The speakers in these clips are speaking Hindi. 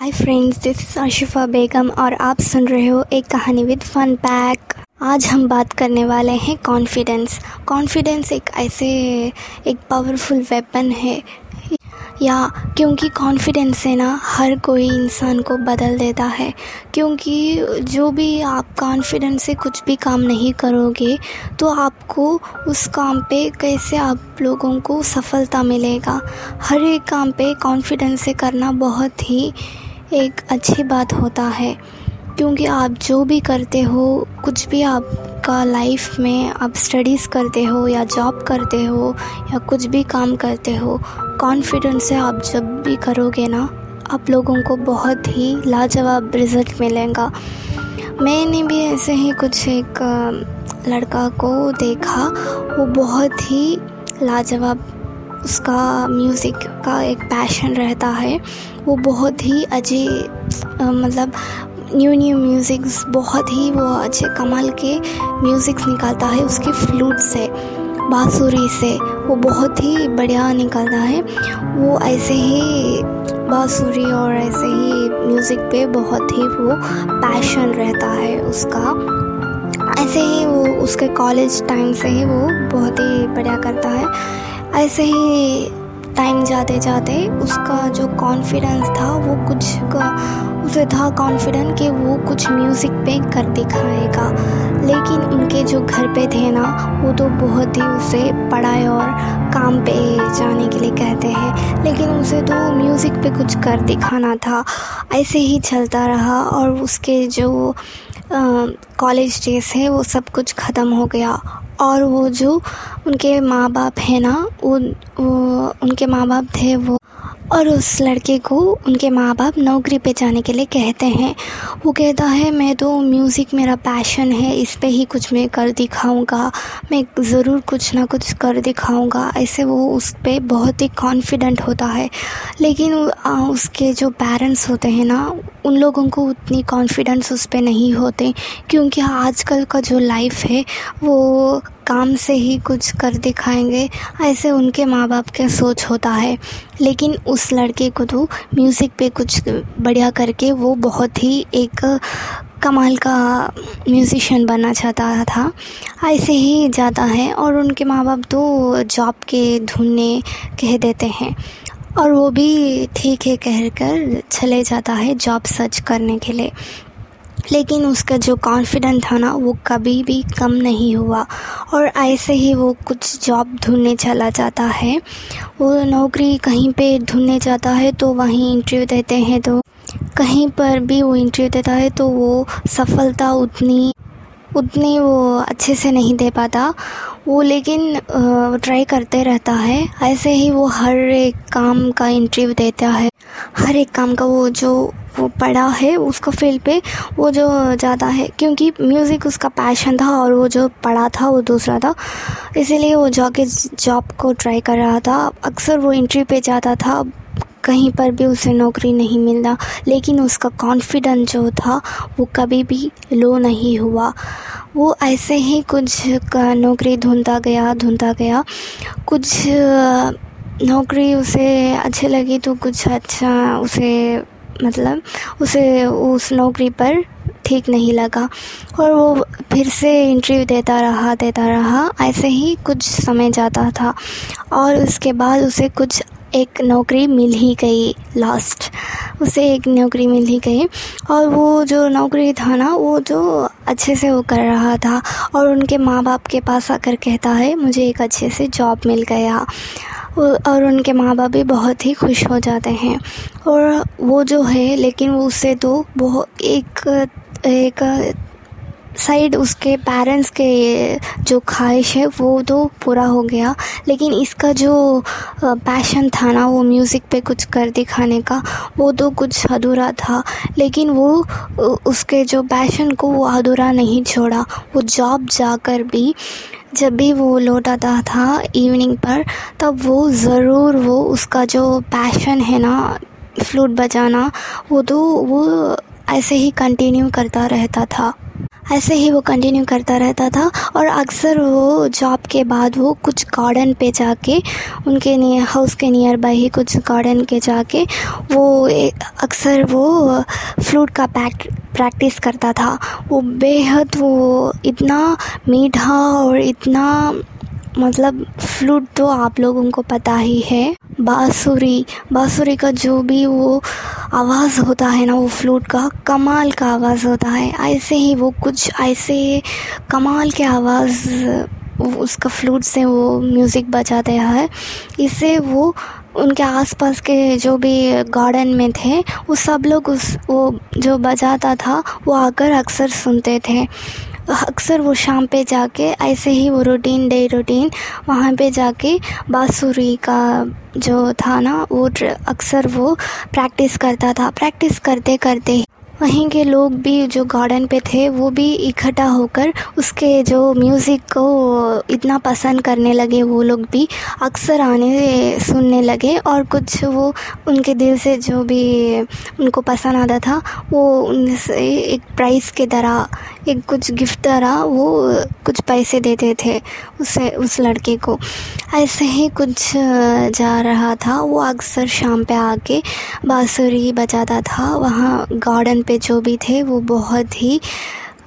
Hi friends this is Ashifa Begum और आप सुन रहे हो एक कहानी विद फन पैक आज हम बात करने वाले हैं कॉन्फिडेंस कॉन्फिडेंस एक ऐसे, एक पावरफुल वेपन है. या, क्योंकि कॉन्फिडेंस से ना, हर कोई इंसान को बदल देता है. क्योंकि जो भी आप कॉन्फिडेंस से कुछ भी काम नहीं करोगे तो आपको उस काम पे कैसे आप लोगों को सफलता मिलेगा? हर एक काम पे कॉन्फिडेंस से करना बहुत ही एक अच्छी बात होता है। क्योंकि आप जो भी करते हो, कुछ भी आपका लाइफ में आप स्टडीज़ करते हो या जॉब करते हो या कुछ भी काम करते हो कॉन्फिडेंस से आप जब भी करोगे ना, आप लोगों को बहुत ही लाजवाब रिज़ल्ट मिलेगा। मैंने भी ऐसे ही कुछ एक लड़का को देखा, वो बहुत ही लाजवाब उसका म्यूज़िक का एक पैशन रहता है। वो बहुत ही अजय मतलब न्यू न्यू म्यूज़िक्स बहुत ही वो अच्छे कमाल के म्यूज़िक्स निकालता है उसके फ्लूट से, बाँसुरी से, वो बहुत ही बढ़िया निकलता है। वो ऐसे ही बाँसुरी और ऐसे ही म्यूज़िक पे बहुत ही वो पैशन रहता है उसका। ऐसे ही वो उसके कॉलेज टाइम से ही वो बहुत ही बढ़िया करता है। ऐसे ही टाइम जाते जाते उसका जो कॉन्फिडेंस था, वो कुछ का, उसे था कॉन्फिडेंट कि वो कुछ म्यूज़िक पे कर दिखाएगा। लेकिन उनके जो घर पे थे ना, वो तो बहुत ही उसे पढ़ाई और काम पे जाने के लिए कहते हैं। लेकिन उसे तो म्यूज़िक पे कुछ कर दिखाना था। ऐसे ही चलता रहा और उसके जो कॉलेज डेज़ है, वो सब कुछ ख़त्म हो गया। और वो जो उनके माँ बाप हैं ना वो, वो उनके माँ बाप थे वो और उस लड़के को उनके माँ बाप नौकरी पे जाने के लिए कहते हैं। वो कहता है, मैं तो म्यूज़िक मेरा पैशन है, इस पर ही कुछ मैं कर दिखाऊँगा। मैं ज़रूर कुछ ना कुछ कर दिखाऊँगा। ऐसे वो उस पर बहुत ही कॉन्फिडेंट होता है। लेकिन उसके जो पेरेंट्स होते हैं ना, उन लोगों को उतनी कॉन्फिडेंस उस पर नहीं होते। क्योंकि आजकल का जो लाइफ है, वो काम से ही कुछ कर दिखाएँगे, ऐसे उनके माँ बाप का सोच होता है। लेकिन उस लड़के को तो म्यूज़िक पे कुछ बढ़िया करके वो बहुत ही एक कमाल का म्यूज़िशियन बनना चाहता था। ऐसे ही जाता है और उनके माँ बाप तो जॉब के ढूँढने कह देते हैं। और वो भी ठीक है कह कर चले जाता है जॉब सर्च करने के लिए। लेकिन उसका जो कॉन्फिडेंट था ना, वो कभी भी कम नहीं हुआ। और ऐसे ही वो कुछ जॉब ढूँढने चला जाता है। वो नौकरी कहीं पे ढूँढने जाता है तो वहीं इंटरव्यू देते हैं तो कहीं पर भी वो इंटरव्यू देता है तो वो सफलता उतनी उतनी वो अच्छे से नहीं दे पाता। वो लेकिन ट्राई करते रहता है। ऐसे ही वो हर एक काम का इंटरव्यू देता है। हर एक काम का वो जो पढ़ा है, उसका फ़ील्ड पे, वो जो ज़्यादा है, क्योंकि म्यूज़िक उसका पैशन था और वो जो पढ़ा था, वो दूसरा था। इसीलिए वो जाके जॉब को ट्राई कर रहा था। अक्सर वो इंट्री पे जाता था, कहीं पर भी उसे नौकरी नहीं मिलना, लेकिन उसका कॉन्फिडेंस जो था, वो कभी भी लो नहीं हुआ। वो ऐसे ही कुछ नौकरी ढूंढता गया ढूंढता गया। कुछ नौकरी उसे अच्छी लगी तो कुछ अच्छा उसे मतलब उसे, उस नौकरी पर ठीक नहीं लगा। और वो फिर से इंटरव्यू देता रहा देता रहा। ऐसे ही कुछ समय जाता था। और उसके बाद उसे कुछ एक नौकरी मिल ही गई लास्ट उसे एक नौकरी मिल ही गई। और वो जो नौकरी था ना, वो जो अच्छे से वो कर रहा था। और उनके माँ बाप के पास आकर कहता है, मुझे एक अच्छे से जॉब मिल गया। और उनके माँ बाप भी बहुत ही खुश हो जाते हैं। और वो जो है, लेकिन वो उससे तो बहुत एक एक साइड उसके पेरेंट्स के जो ख्वाहिश है, वो तो पूरा हो गया। लेकिन इसका जो पैशन था ना, वो म्यूज़िक पे कुछ कर दिखाने का, वो तो कुछ अधूरा था। लेकिन वो उसके जो पैशन को वो अधूरा नहीं छोड़ा। वो जॉब जाकर भी जब भी वो लौट आता था इवनिंग पर, तब वो ज़रूर वो उसका जो पैशन है ना फ्लूट बजाना, वो तो वो ऐसे ही कंटिन्यू करता रहता था। ऐसे ही वो कंटिन्यू करता रहता था और अक्सर वो जॉब के बाद वो कुछ गार्डन पे जाके, उनके हाउस के नियर बाई ही कुछ गार्डन के जाके, वो अक्सर वो फ्लूट का पैक प्रैक्टिस करता था। वो बेहद वो इतना मीठा और इतना मतलब फ्लूट तो आप लोगों को पता ही है। बाँसुरी बाँसुरी का जो भी वो आवाज़ होता है ना, वो फ्लूट का, कमाल का आवाज़ होता है। ऐसे ही वो कुछ ऐसे कमाल के आवाज़ उसका फ्लूट से वो म्यूज़िक बजाते हैं। इससे वो उनके आसपास के जो भी गार्डन में थे, वो सब लोग उस, वो जो बजाता था, वो आकर अक्सर सुनते थे। अक्सर वो शाम पे जाके, ऐसे ही वो रूटीन डे रूटीन वहाँ पे जाके बाँसुरी का जो था ना, वो अक्सर वो प्रैक्टिस करता था। प्रैक्टिस करते करते वहीं के लोग भी जो गार्डन पे थे, वो भी इकट्ठा होकर उसके जो म्यूज़िक को इतना पसंद करने लगे, वो लोग भी अक्सर आने सुनने लगे और कुछ वो उनके दिल से जो भी उनको पसंद आता था, वो उनसे एक प्राइज़ के तरह, एक कुछ गिफ्ट तरह वो कुछ पैसे देते थे उसे, उस लड़के को। ऐसे ही कुछ जा रहा था, वो अक्सर शाम पे आके बाँसुरी बजाता था, वहाँ गार्डन पे जो भी थे, वो बहुत ही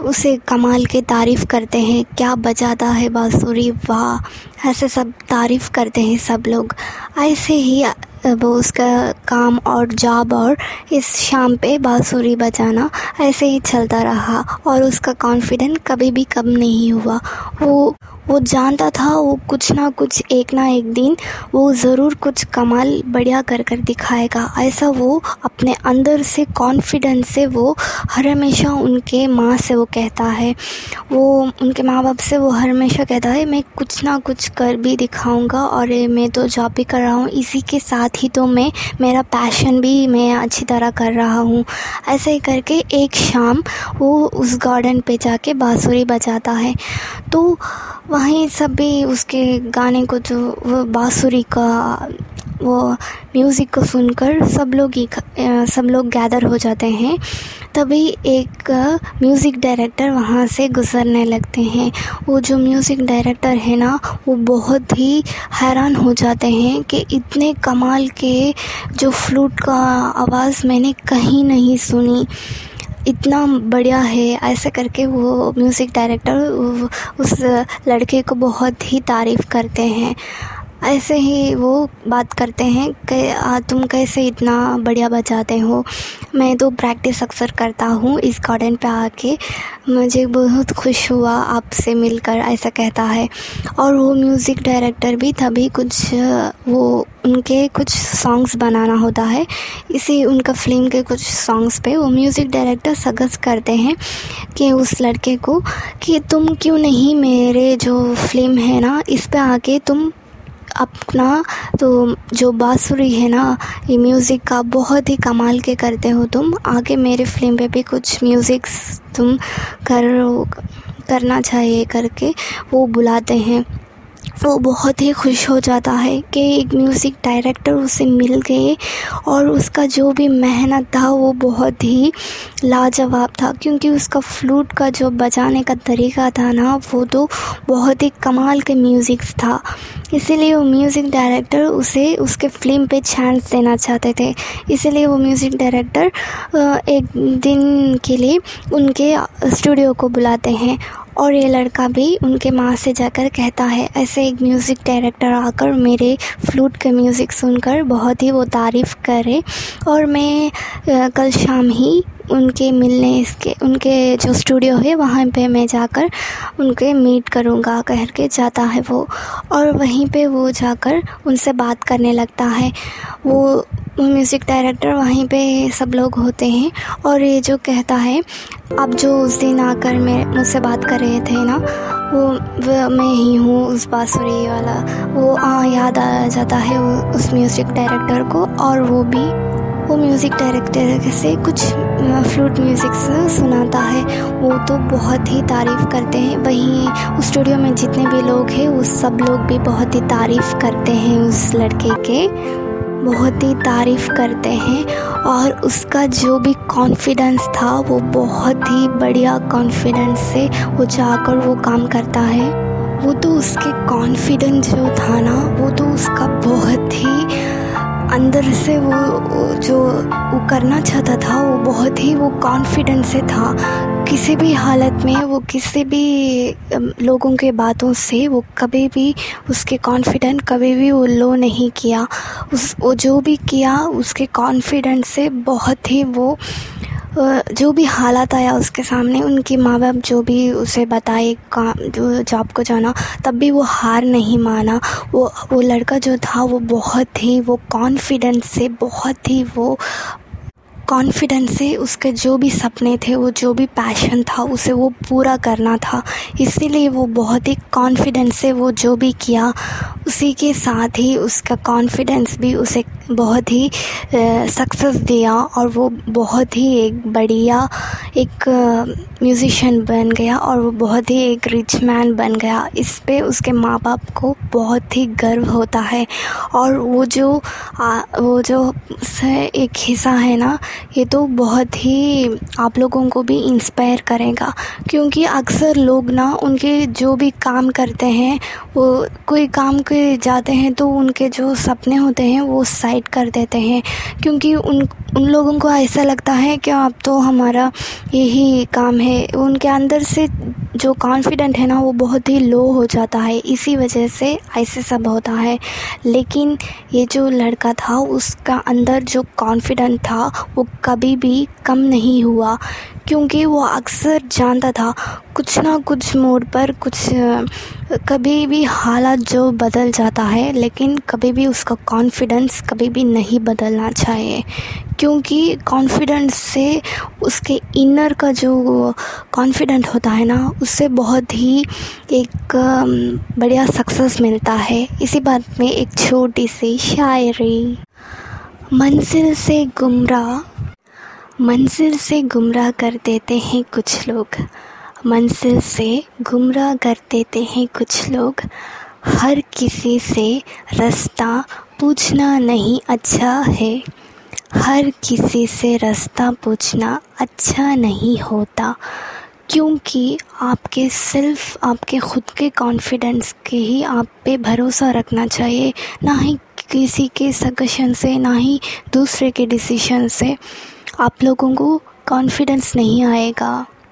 उसे कमाल के तारीफ़ करते हैं। क्या बजाता है बाँसुरी? वाह, ऐसे सब तारीफ़ करते हैं सब लोग। ऐसे ही, वो उसका काम और जॉब और इस शाम पे बाँसुरी बजाना ऐसे ही चलता रहा और उसका कॉन्फिडेंस कभी भी कम नहीं हुआ। वो वो जानता था, वो कुछ ना कुछ एक ना एक दिन वो ज़रूर कुछ कमाल बढ़िया कर कर दिखाएगा। ऐसा वो अपने अंदर से कॉन्फिडेंस से वो हर हमेशा उनके माँ से वो कहता है। वो उनके माँ बाप से वो हर हमेशा कहता है, मैं कुछ ना कुछ कर भी दिखाऊँगा और मैं तो जॉब भी कर रहा हूँ। इसी के साथ ही तो मैं, मेरा पैशन भी मैं अच्छी तरह कर रहा हूँ। ऐसे ही करके एक शाम वो उस गार्डन पे जाके बाँसुरी बजाता है। तो वहीं सभी उसके गाने को जो, वो बाँसुरी का, वो म्यूज़िक को सुनकर सब लोग सब लोग गैदर हो जाते हैं। तभी एक म्यूज़िक डायरेक्टर वहाँ से गुज़रने लगते हैं। वो जो म्यूज़िक डायरेक्टर है ना, वो बहुत ही हैरान हो जाते हैं कि इतने कमाल के जो फ्लूट का आवाज़ मैंने कहीं नहीं सुनी। इतना बढ़िया है, ऐसा करके वो म्यूज़िक डायरेक्टर उस लड़के को बहुत ही तारीफ़ करते हैं। ऐसे ही वो बात करते हैं कि तुम कैसे इतना बढ़िया बजाते हो? मैं तो प्रैक्टिस अक्सर करता हूँ इस गार्डन पे आके। मुझे बहुत खुश हुआ आपसे मिलकर, ऐसा कहता है। और वो म्यूज़िक डायरेक्टर भी तभी कुछ, वो उनके कुछ सॉन्ग्स बनाना होता है। इसी उनका फ़िल्म के कुछ सॉन्ग्स पे वो म्यूज़िक डायरेक्टर सजेस्ट करते हैं कि उस लड़के को कि, तुम क्यों नहीं मेरे जो फ़िल्म है ना, इस पे आके तुम अपना तो जो बाँसुरी है ना, ये म्यूज़िक का बहुत ही कमाल के करते हो तुम। आगे मेरे फ़िल्म पे भी कुछ म्यूज़िक तुम कर, करना चाहिए करके, वो बुलाते हैं। वो बहुत ही खुश हो जाता है कि एक म्यूज़िक डायरेक्टर उसे मिल गए और उसका जो भी मेहनत था, वो बहुत ही लाजवाब था। क्योंकि उसका फ्लूट का जो बजाने का तरीका था ना, वो तो बहुत ही कमाल के म्यूज़िक था। इसीलिए वो म्यूज़िक डायरेक्टर उसे उसके फ़िल्म पे चांस देना चाहते थे। इसीलिए वो म्यूज़िक डायरेक्टर एक दिन के लिए उनके स्टूडियो को बुलाते हैं और ये लड़का भी उनके माँ से जाकर कहता है, ऐसे एक म्यूज़िक डायरेक्टर आकर मेरे फ्लूट का म्यूज़िक सुनकर बहुत ही वो तारीफ़ करे और मैं कल शाम ही उनके मिलने इसके उनके जो स्टूडियो है वहाँ पे मैं जाकर उनके मीट करूँगा कह के जाता है वो। और वहीं पे वो जाकर उनसे बात करने लगता है। वो म्यूज़िक डायरेक्टर वहीं पे सब लोग होते हैं और ये जो कहता है आप जो उस दिन आकर मैं मुझसे बात कर रहे थे ना वो, वो मैं ही हूँ उस बाँसुरी वाला। वो हाँ याद आ जाता है उस म्यूज़िक डायरेक्टर को और वो भी वो म्यूज़िक डायरेक्टर से कुछ फ्लूट म्यूज़िक सुनाता है। वो तो बहुत ही तारीफ़ करते हैं। वहीं उस स्टूडियो में जितने भी लोग हैं, वो सब लोग भी बहुत ही तारीफ़ करते हैं उस लड़के के। बहुत ही तारीफ़ करते हैं और उसका जो भी कॉन्फिडेंस था, वो बहुत ही बढ़िया कॉन्फिडेंस से वो जाकर वो काम करता है। वो तो उसके कॉन्फिडेंस जो था ना, वो तो उसका बहुत ही अंदर से वो जो वो करना चाहता था, वो बहुत ही वो कॉन्फिडेंस से था। किसी भी हालत में, वो किसी भी लोगों के बातों से वो कभी भी उसके कॉन्फिडेंट कभी भी वो लो नहीं किया। उस, वो जो भी किया, उसके कॉन्फिडेंस से बहुत ही वो जो भी हालात आया उसके सामने, उनके माँ बाप जो भी उसे बताए काम जो जॉब को जाना, तब भी वो हार नहीं माना। वो वो लड़का जो था, वो बहुत ही, वो कॉन्फिडेंस से, बहुत ही वो कॉन्फिडेंस से उसके जो भी सपने थे, वो जो भी पैशन था, उसे वो पूरा करना था। इसीलिए वो बहुत ही कॉन्फिडेंस से वो जो भी किया उसी के साथ ही उसका कॉन्फिडेंस भी उसे बहुत ही सक्सेस दिया और वो बहुत ही एक बढ़िया एक म्यूज़िशियन बन गया और वो बहुत ही एक रिच मैन बन गया। इस पे उसके माँ बाप को बहुत ही गर्व होता है और वो जो आ, वो जो एक हिस्सा है ना ये तो बहुत ही आप लोगों को भी इंस्पायर करेगा। क्योंकि अक्सर लोग ना उनके जो भी काम करते हैं वो कोई काम के जाते हैं तो उनके जो सपने होते हैं वो साइड कर देते हैं। क्योंकि उन उन लोगों को ऐसा लगता है कि अब तो हमारा यही काम है। उनके अंदर से जो कॉन्फिडेंट है ना, वो बहुत ही लो हो जाता है। इसी वजह से ऐसे सब होता है। लेकिन ये जो लड़का था, उसका अंदर जो कॉन्फिडेंट था, वो कभी भी कम नहीं हुआ। क्योंकि वो अक्सर जानता था। कुछ ना कुछ मोड़ पर कुछ, कभी भी हालात जो बदल जाता है, लेकिन कभी भी उसका कॉन्फिडेंस कभी भी नहीं बदलना चाहिए। क्योंकि कॉन्फिडेंस से उसके इनर का जो कॉन्फिडेंट होता है ना, उससे बहुत ही एक बढ़िया सक्सेस मिलता है। इसी बात में एक छोटी सी शायरी। मंजिल से गुमराह मंजिल से गुमराह कर देते हैं कुछ लोग। मंजिल से गुमराह कर देते हैं कुछ लोग। हर किसी से रास्ता पूछना नहीं अच्छा है। हर किसी से रास्ता पूछना अच्छा नहीं होता, क्योंकि आपके सिर्फ़ आपके ख़ुद के कॉन्फिडेंस के ही आप पे भरोसा रखना चाहिए। ना ही किसी के सजेशन से, ना ही दूसरे के डिसीशन से। आप लोगों को कॉन्फिडेंस नहीं आएगा।